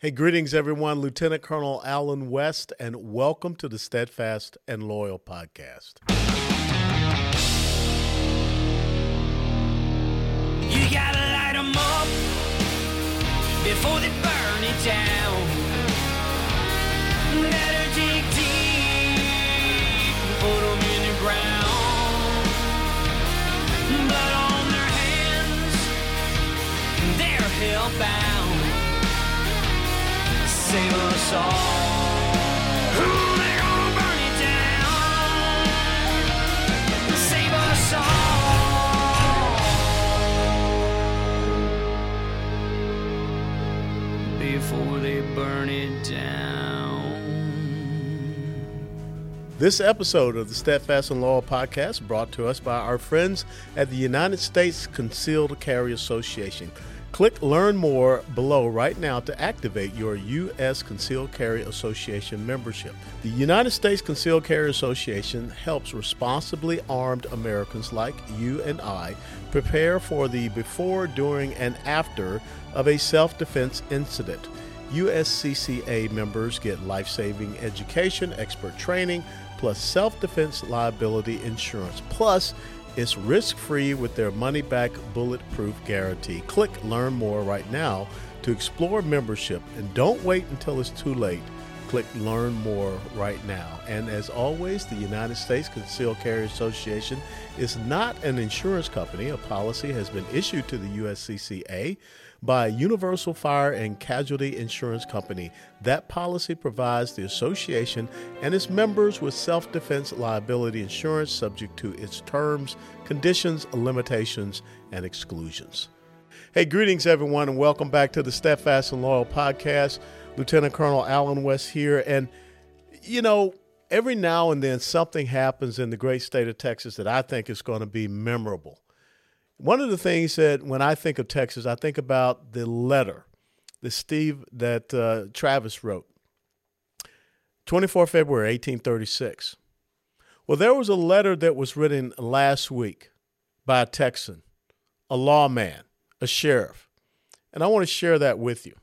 Hey, greetings, everyone. Lieutenant Colonel Allen West, and welcome to the Steadfast and Loyal podcast. You gotta light 'em up before they burn it down. Dig deep put 'em in the ground. Blood on their hands, they're. Save us all. They're gonna burn it down. Save us all before they burn it down. This episode of the Steadfast and Loyal podcast brought to us by our friends at the United States Concealed Carry Association. Click Learn More below right now to activate your U.S. Concealed Carry Association membership. The United States Concealed Carry Association helps responsibly armed Americans like you and I prepare for the before, during, and after of a self defense incident. USCCA members get life saving education, expert training, plus self defense liability insurance. Plus, it's risk free with their money back bulletproof guarantee. Click Learn More right now to explore membership and don't wait until it's too late. Click Learn More right now. And as always, the United States Concealed Carry Association is not an insurance company. A policy has been issued to the USCCA by Universal Fire and Casualty Insurance Company. That policy provides the association and its members with self defense liability insurance subject to its terms, conditions, limitations, and exclusions. Hey, greetings, everyone, and welcome back to the Steadfast and Loyal podcast. Lieutenant Colonel Allen West here. And, you know, every now and then something happens in the great state of Texas that I think is going to be memorable. One of the things that when I think of Texas, I think about the letter that Steve that uh, Travis wrote. 24 February 1836. Well, there was a letter that was written last week by a Texan, a lawman, a sheriff, and I want to share that with you.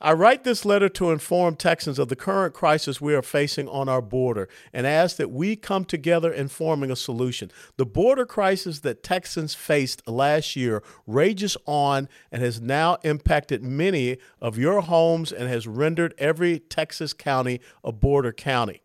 I write this letter to inform Texans of the current crisis we are facing on our border and ask that we come together in forming a solution. The border crisis that Texans faced last year rages on and has now impacted many of your homes and has rendered every Texas county a border county.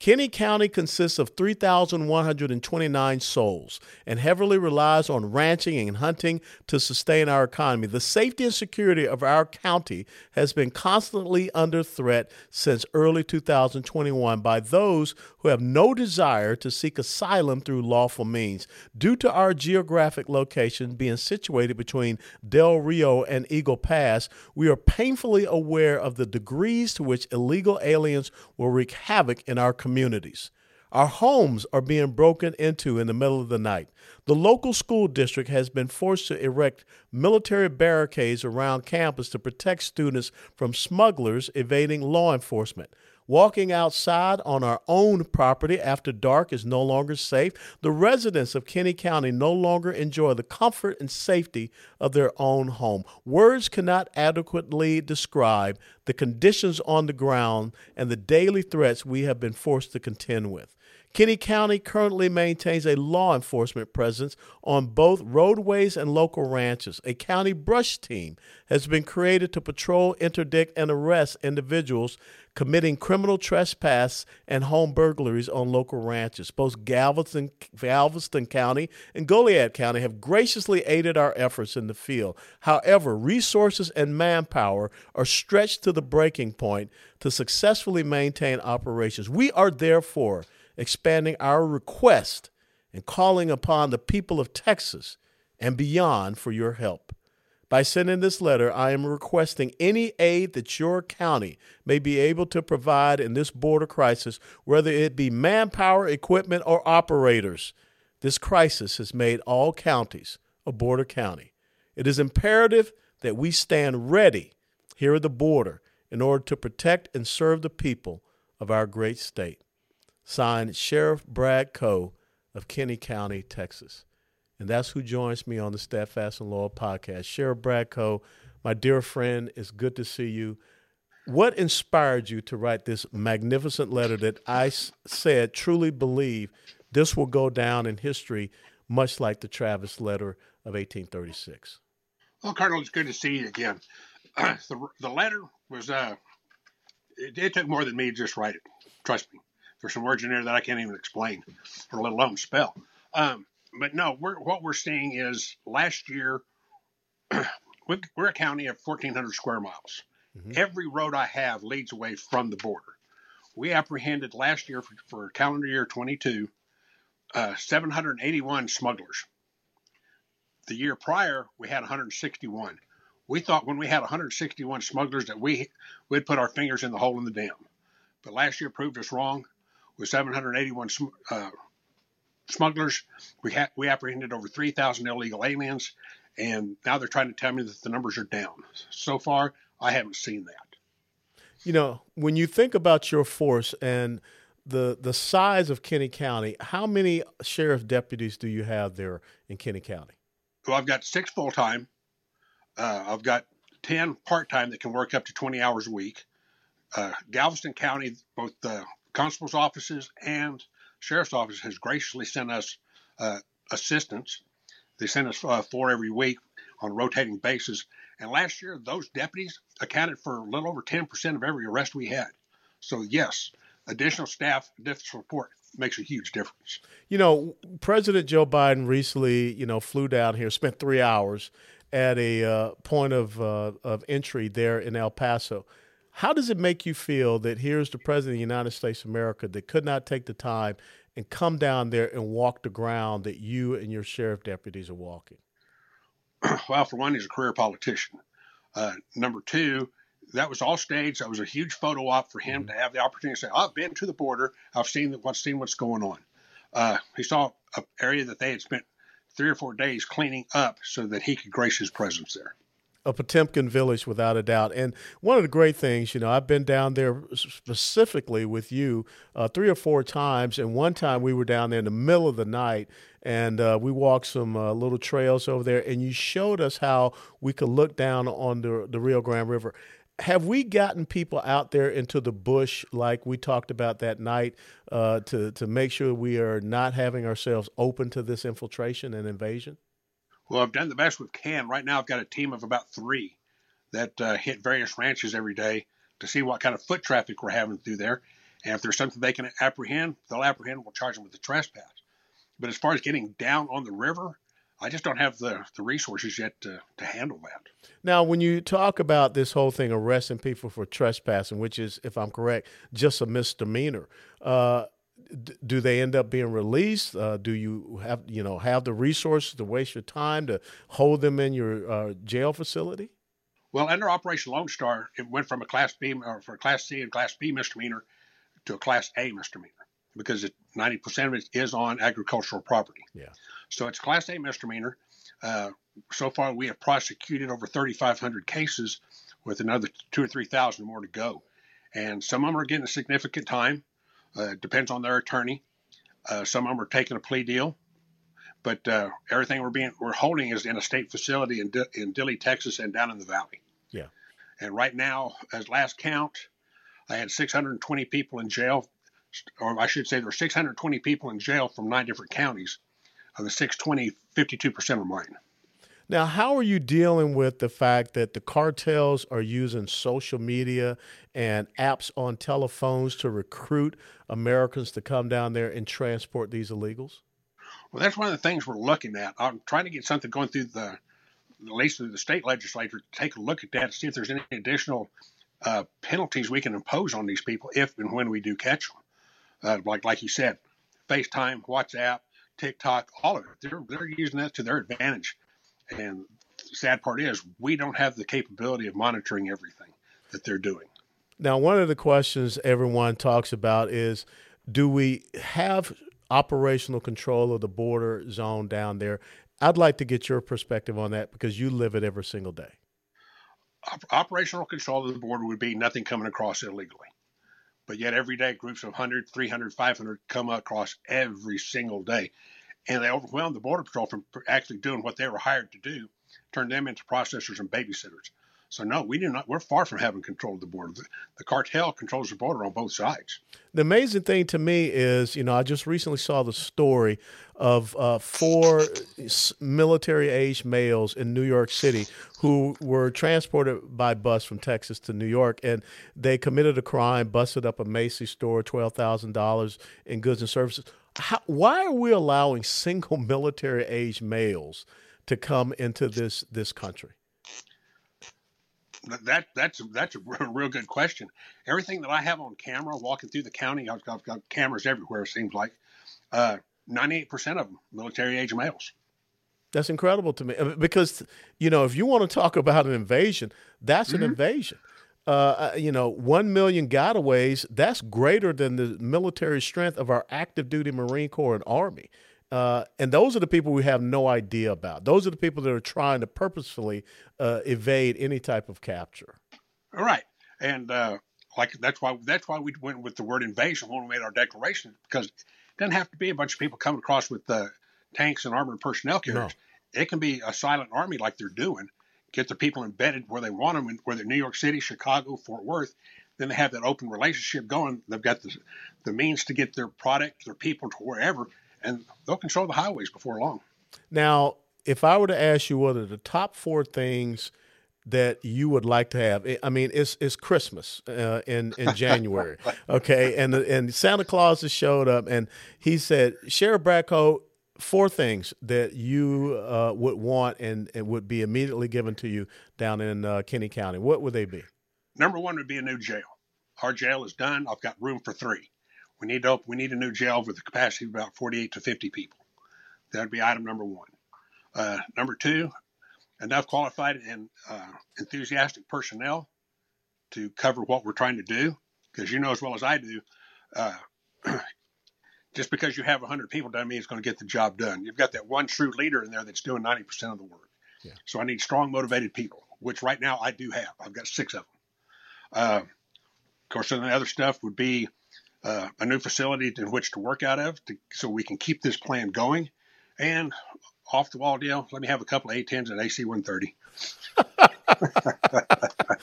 Kinney County consists of 3,129 souls and heavily relies on ranching and hunting to sustain our economy. The safety and security of our county has been constantly under threat since early 2021 by those who have no desire to seek asylum through lawful means. Due to our geographic location being situated between Del Rio and Eagle Pass, we are painfully aware of the degrees to which illegal aliens will wreak havoc in our communities. Our homes are being broken into in the middle of the night. The local school district has been forced to erect military barricades around campus to protect students from smugglers evading law enforcement. Walking outside on our own property after dark is no longer safe. The residents of Kinney County no longer enjoy the comfort and safety of their own home. Words cannot adequately describe the conditions on the ground and the daily threats we have been forced to contend with. Kinney County currently maintains a law enforcement presence on both roadways and local ranches. A county brush team has been created to patrol, interdict, and arrest individuals committing criminal trespass and home burglaries on local ranches. Both Galveston, Galveston County and Goliad County have graciously aided our efforts in the field. However, resources and manpower are stretched to the breaking point to successfully maintain operations. We are therefore expanding our request and calling upon the people of Texas and beyond for your help. By sending this letter, I am requesting any aid that your county may be able to provide in this border crisis, whether it be manpower, equipment, or operators. This crisis has made all counties a border county. It is imperative that we stand ready here at the border in order to protect and serve the people of our great state. Signed, Sheriff Brad Coe of Kinney County, Texas. And that's who joins me on the Steadfast and Loyal podcast. Sheriff Brad Coe, My dear friend, it's good to see you. What inspired you to write this magnificent letter that I said truly believe this will go down in history, much like the Travis letter of 1836? Well, Colonel, it's good to see you again. the, the letter was, uh, it, it, took more than me to just write it. Trust me. There's some words in there that I can't even explain, or let alone spell. Um, but no, we're, what we're seeing is last year, we're a county of 1,400 square miles. Mm-hmm. Every road I have leads away from the border. We apprehended last year for, for calendar year 22 uh, 781 smugglers. The year prior, we had 161. We thought when we had 161 smugglers that we would put our fingers in the hole in the dam. But last year proved us wrong. With 781 uh, smugglers, we had we apprehended over 3,000 illegal aliens, and now they're trying to tell me that the numbers are down. So far, I haven't seen that. You know, when you think about your force and the the size of Kinney County, how many sheriff deputies do you have there in Kinney County? Well, I've got six full time. Uh, I've got ten part time that can work up to twenty hours a week. Uh, Galveston County, both the constable's offices and sheriff's office has graciously sent us uh. They send us uh, four every week on a rotating basis. And last year, those deputies accounted for a little over 10% of every arrest we had. So, yes, additional staff, additional support makes a huge difference. You know, President Joe Biden recently, you know, flew down here, spent three hours at a uh, point of uh, of entry there in El Paso. How does it make you feel that here's the president of the United States of America that could not take the time and come down there and walk the ground that you and your sheriff deputies are walking? Well, for one, he's a career politician. Uh, number two, that was all staged. That was a huge photo op for him mm-hmm. to have the opportunity to say, "I've been to the border. I've seen what's seen what's going on." Uh, he saw an area that they had spent three or four days cleaning up so that he could grace his presence there. A Potemkin village, without a doubt. And one of the great things, you know, I've been down there specifically with you uh, three or four times. And one time we were down there in the middle of the night and uh, we walked some uh, little trails over there. And you showed us how we could look down on the, the Rio Grande River have we gotten people out there into the bush like we talked about that night uh, to to make sure we are not having ourselves open to this infiltration and invasion? Well, I've done the best we can. Right now, I've got a team of about three that uh, hit various ranches every day to see what kind of foot traffic we're having through there. And if there's something they can apprehend, they'll apprehend. We'll charge them with the trespass. But as far as getting down on the river, I just don't have the, the resources yet to, to handle that. Now, when you talk about this whole thing arresting people for trespassing, which is, if I'm correct, just a misdemeanor, uh, do they end up being released? Uh, do you have you know have the resources to waste your time to hold them in your uh, jail facility? Well, under Operation Lone Star, it went from a Class B or for Class C and Class B misdemeanor to a Class A misdemeanor because ninety percent of it is on agricultural property. Yeah. So it's Class A misdemeanor. Uh, so far, we have prosecuted over 3,500 cases, with another two or three thousand more to go. And some of them are getting a significant time. Uh, depends on their attorney. Uh, some of them are taking a plea deal. But uh, everything we're being we're holding is in a state facility in, D- in Dilley, Texas, and down in the valley. Yeah. And right now, as last count, I had 620 people in jail, or I should say, there were 620 people in jail from nine different counties of the 620, 52% are mine. Now, how are you dealing with the fact that the cartels are using social media and apps on telephones to recruit Americans to come down there and transport these illegals? Well, that's one of the things we're looking at. I'm trying to get something going through the, at least through the state legislature, to take a look at that see if there's any additional uh, penalties we can impose on these people if and when we do catch them. Uh, like like you said, FaceTime, WhatsApp, TikTok, all of it. They're they're using that to their advantage. And the sad part is we don't have the capability of monitoring everything that they're doing. Now, one of the questions everyone talks about is do we have operational control of the border zone down there? I'd like to get your perspective on that because you live it every single day. Operational control of the border would be nothing coming across illegally. But yet, every day, groups of 100, 300, 500 come across every single day. And they overwhelmed the Border Patrol from actually doing what they were hired to do, turned them into processors and babysitters. So no, we do not. We're far from having control of the border. The, the, cartel controls the border on both sides. The amazing thing to me is, you know, I just recently saw the story of uh, four military-aged males in New York City who were transported by bus from Texas to New York, and they committed a crime, busted up a Macy's store, twelve thousand dollars in goods and services. How, why are we allowing single military age males to come into this this country? that that's that's a real good question. Everything that I have on camera, walking through the county, I've got, I've got cameras everywhere. It seems like uh, ninety-eight percent of them military age males. That's incredible to me uh, because you know if you want to talk about an invasion, that's mm-hmm. an invasion. Uh, uh, you know, one million gotaways, that's greater than the military strength of our active duty Marine Corps and Army. Uh, and those are the people we have no idea about. Those are the people that are trying to purposefully uh, evade any type of capture. All right, and uh, like that's why that's why we went with the word invasion when we made our declaration because it doesn't have to be a bunch of people coming across with uh, tanks and armored personnel carriers. No. It can be a silent army like they're doing. Get the people embedded where they want them, whether New York City, Chicago, Fort Worth. Then they have that open relationship going. They've got the, the means to get their product, their people to wherever and they'll control the highways before long. Now, if I were to ask you what are the top four things that you would like to have, I mean, it's it's Christmas uh, in in January, okay, and and Santa Claus has showed up, and he said, Sheriff Brad Coe, four things that you uh, would want and, and would be immediately given to you down in uh, Kinney County. What would they be? Number one would be a new jail. Our jail is done. I've got room for three. We need to open, we need a new jail with a capacity of about 48 to 50 people. That would be item number one. Uh, number two, enough qualified and uh, enthusiastic personnel to cover what we're trying to do. Because you know as well as I do, uh, just because you have 100 people doesn't mean it's going to get the job done. You've got that one true leader in there that's doing 90% of the work. Yeah. So I need strong, motivated people, which right now I do have. I've got six of them. Uh, of course, then the other stuff would be uh, a new facility in which to work out of to, so we can keep this plan going. And off the wall deal, let me have a couple of A10s and AC 130.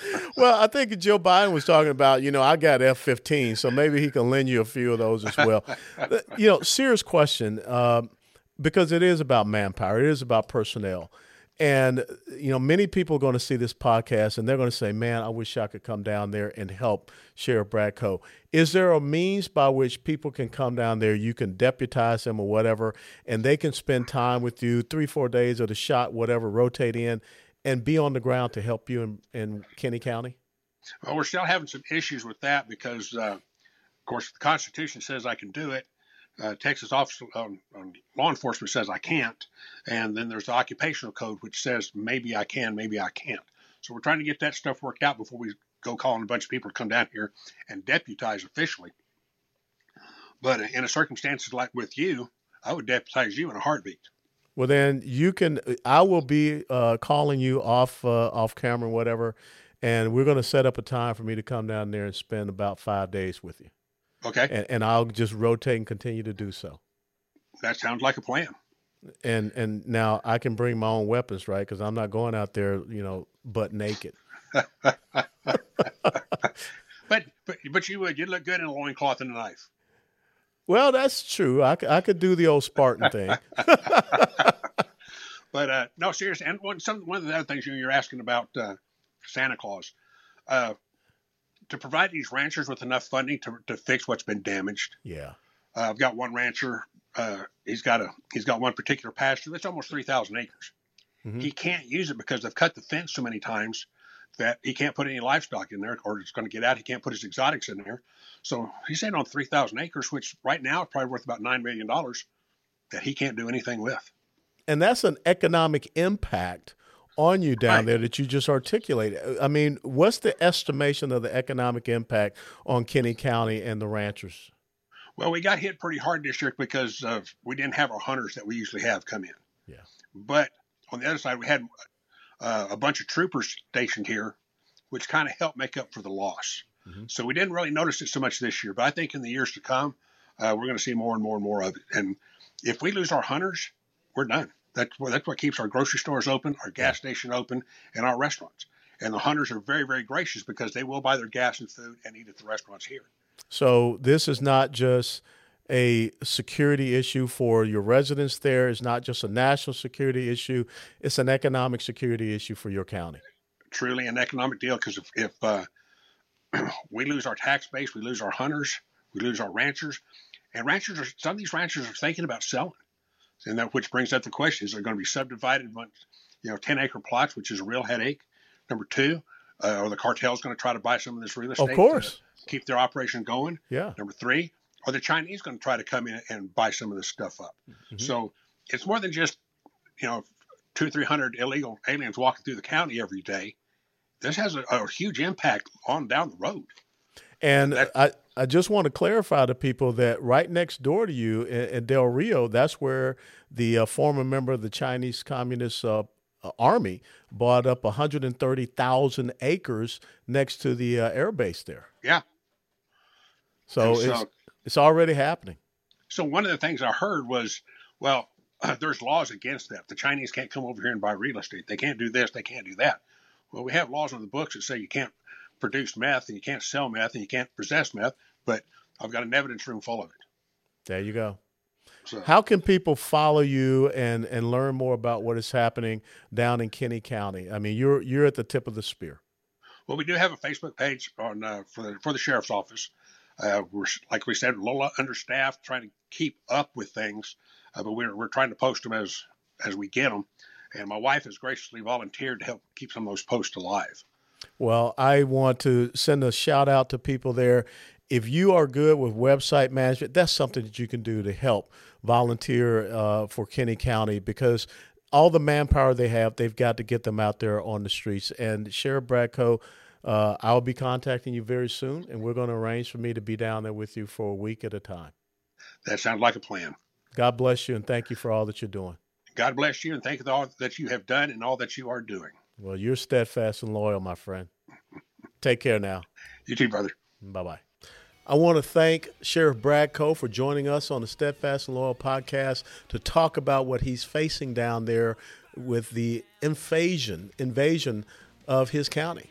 well, I think Joe Biden was talking about, you know, I got F 15, so maybe he can lend you a few of those as well. you know, serious question, uh, because it is about manpower, it is about personnel. And, you know, many people are going to see this podcast and they're going to say, man, I wish I could come down there and help Sheriff Brad Coe. Is there a means by which people can come down there? You can deputize them or whatever, and they can spend time with you three, four days of the shot, whatever, rotate in and be on the ground to help you in, in Kinney County? Well, we're still having some issues with that because, uh, of course, the Constitution says I can do it uh, Texas Office um, um, Law Enforcement says I can't, and then there's the occupational code which says maybe I can, maybe I can't. So we're trying to get that stuff worked out before we go calling a bunch of people to come down here and deputize officially. But in a circumstances like with you, I would deputize you in a heartbeat. Well, then you can. I will be uh, calling you off uh, off camera, whatever, and we're going to set up a time for me to come down there and spend about five days with you. Okay. And, and I'll just rotate and continue to do so. That sounds like a plan. And and now I can bring my own weapons, right? Because I'm not going out there, you know, butt naked. but but but you would. You'd look good in a loincloth and a knife. Well, that's true. I, I could do the old Spartan thing. but uh, no, seriously. And one some one of the other things you you're asking about uh, Santa Claus. Uh, to provide these ranchers with enough funding to, to fix what's been damaged. Yeah. Uh, I've got one rancher. Uh, he's got a he's got one particular pasture that's almost three thousand acres. Mm-hmm. He can't use it because they've cut the fence so many times that he can't put any livestock in there, or it's going to get out. He can't put his exotics in there. So he's saying on three thousand acres, which right now is probably worth about nine million dollars, that he can't do anything with. And that's an economic impact on you down right. there that you just articulated. I mean, what's the estimation of the economic impact on Kinney County and the ranchers? Well, we got hit pretty hard this year because of, we didn't have our hunters that we usually have come in. Yeah. But on the other side, we had uh, a bunch of troopers stationed here, which kind of helped make up for the loss. Mm-hmm. So we didn't really notice it so much this year. But I think in the years to come, uh, we're going to see more and more and more of it. And if we lose our hunters, we're done. That's what, that's what keeps our grocery stores open, our gas station open, and our restaurants. And the hunters are very, very gracious because they will buy their gas and food and eat at the restaurants here. So this is not just a security issue for your residents there. It's not just a national security issue. It's an economic security issue for your county. Truly an economic deal because if, if uh, we lose our tax base, we lose our hunters, we lose our ranchers, and ranchers are some of these ranchers are thinking about selling, and that which brings up the question: Is they're going to be subdivided, you know, ten acre plots, which is a real headache. Number two, uh, are the cartels going to try to buy some of this real estate? Of course, keep their operation going. Yeah. Number three, are the Chinese going to try to come in and buy some of this stuff up? Mm-hmm. So it's more than just you know two three hundred illegal aliens walking through the county every day. This has a, a huge impact on down the road. And that, I, I just want to clarify to people that right next door to you in, in Del Rio, that's where the uh, former member of the Chinese Communist uh, uh Army bought up 130,000 acres next to the uh, air base there. Yeah. So, so it's, already happening. So one of the things I heard was, well, uh, there's laws against that. The Chinese can't come over here and buy real estate. They can't do this. They can't do that. Well, we have laws on the books that say you can't produce meth and you can't sell meth and you can't possess meth, but I've got an evidence room full of it. There you go. So, How can people follow you and, and learn more about what is happening down in Kinney County? I mean, you're you're at the tip of the spear. Well, we do have a Facebook page on uh, for the for the sheriff's office. Uh, we're like we said, a little understaffed, trying to keep up with things, uh, but we're we're trying to post them as as we get them. And my wife has graciously volunteered to help keep some of those posts alive. Well, I want to send a shout out to people there. If you are good with website management, that's something that you can do to help volunteer uh, for Kinney County because all the manpower they have, they've got to get them out there on the streets. And Sheriff Brad Coe, uh, I'll be contacting you very soon, and we're going to arrange for me to be down there with you for a week at a time. That sounds like a plan. God bless you, and thank you for all that you're doing. God bless you, and thank you for all that you have done and all that you are doing. Well, you're steadfast and loyal, my friend. Take care now. You too, brother. Bye bye. I want to thank Sheriff Brad Bradco for joining us on the Steadfast and Loyal podcast to talk about what he's facing down there with the invasion invasion of his county.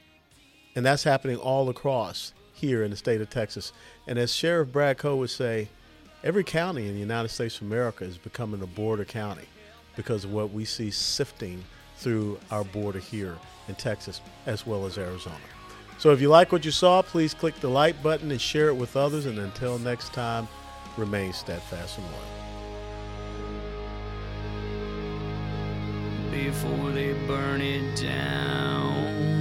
And that's happening all across here in the state of Texas. And as Sheriff Brad Coe would say, every county in the United States of America is becoming a border county because of what we see sifting through our border here in Texas as well as Arizona. So if you like what you saw, please click the like button and share it with others. And until next time, remain steadfast and loyal. Before they burn it down.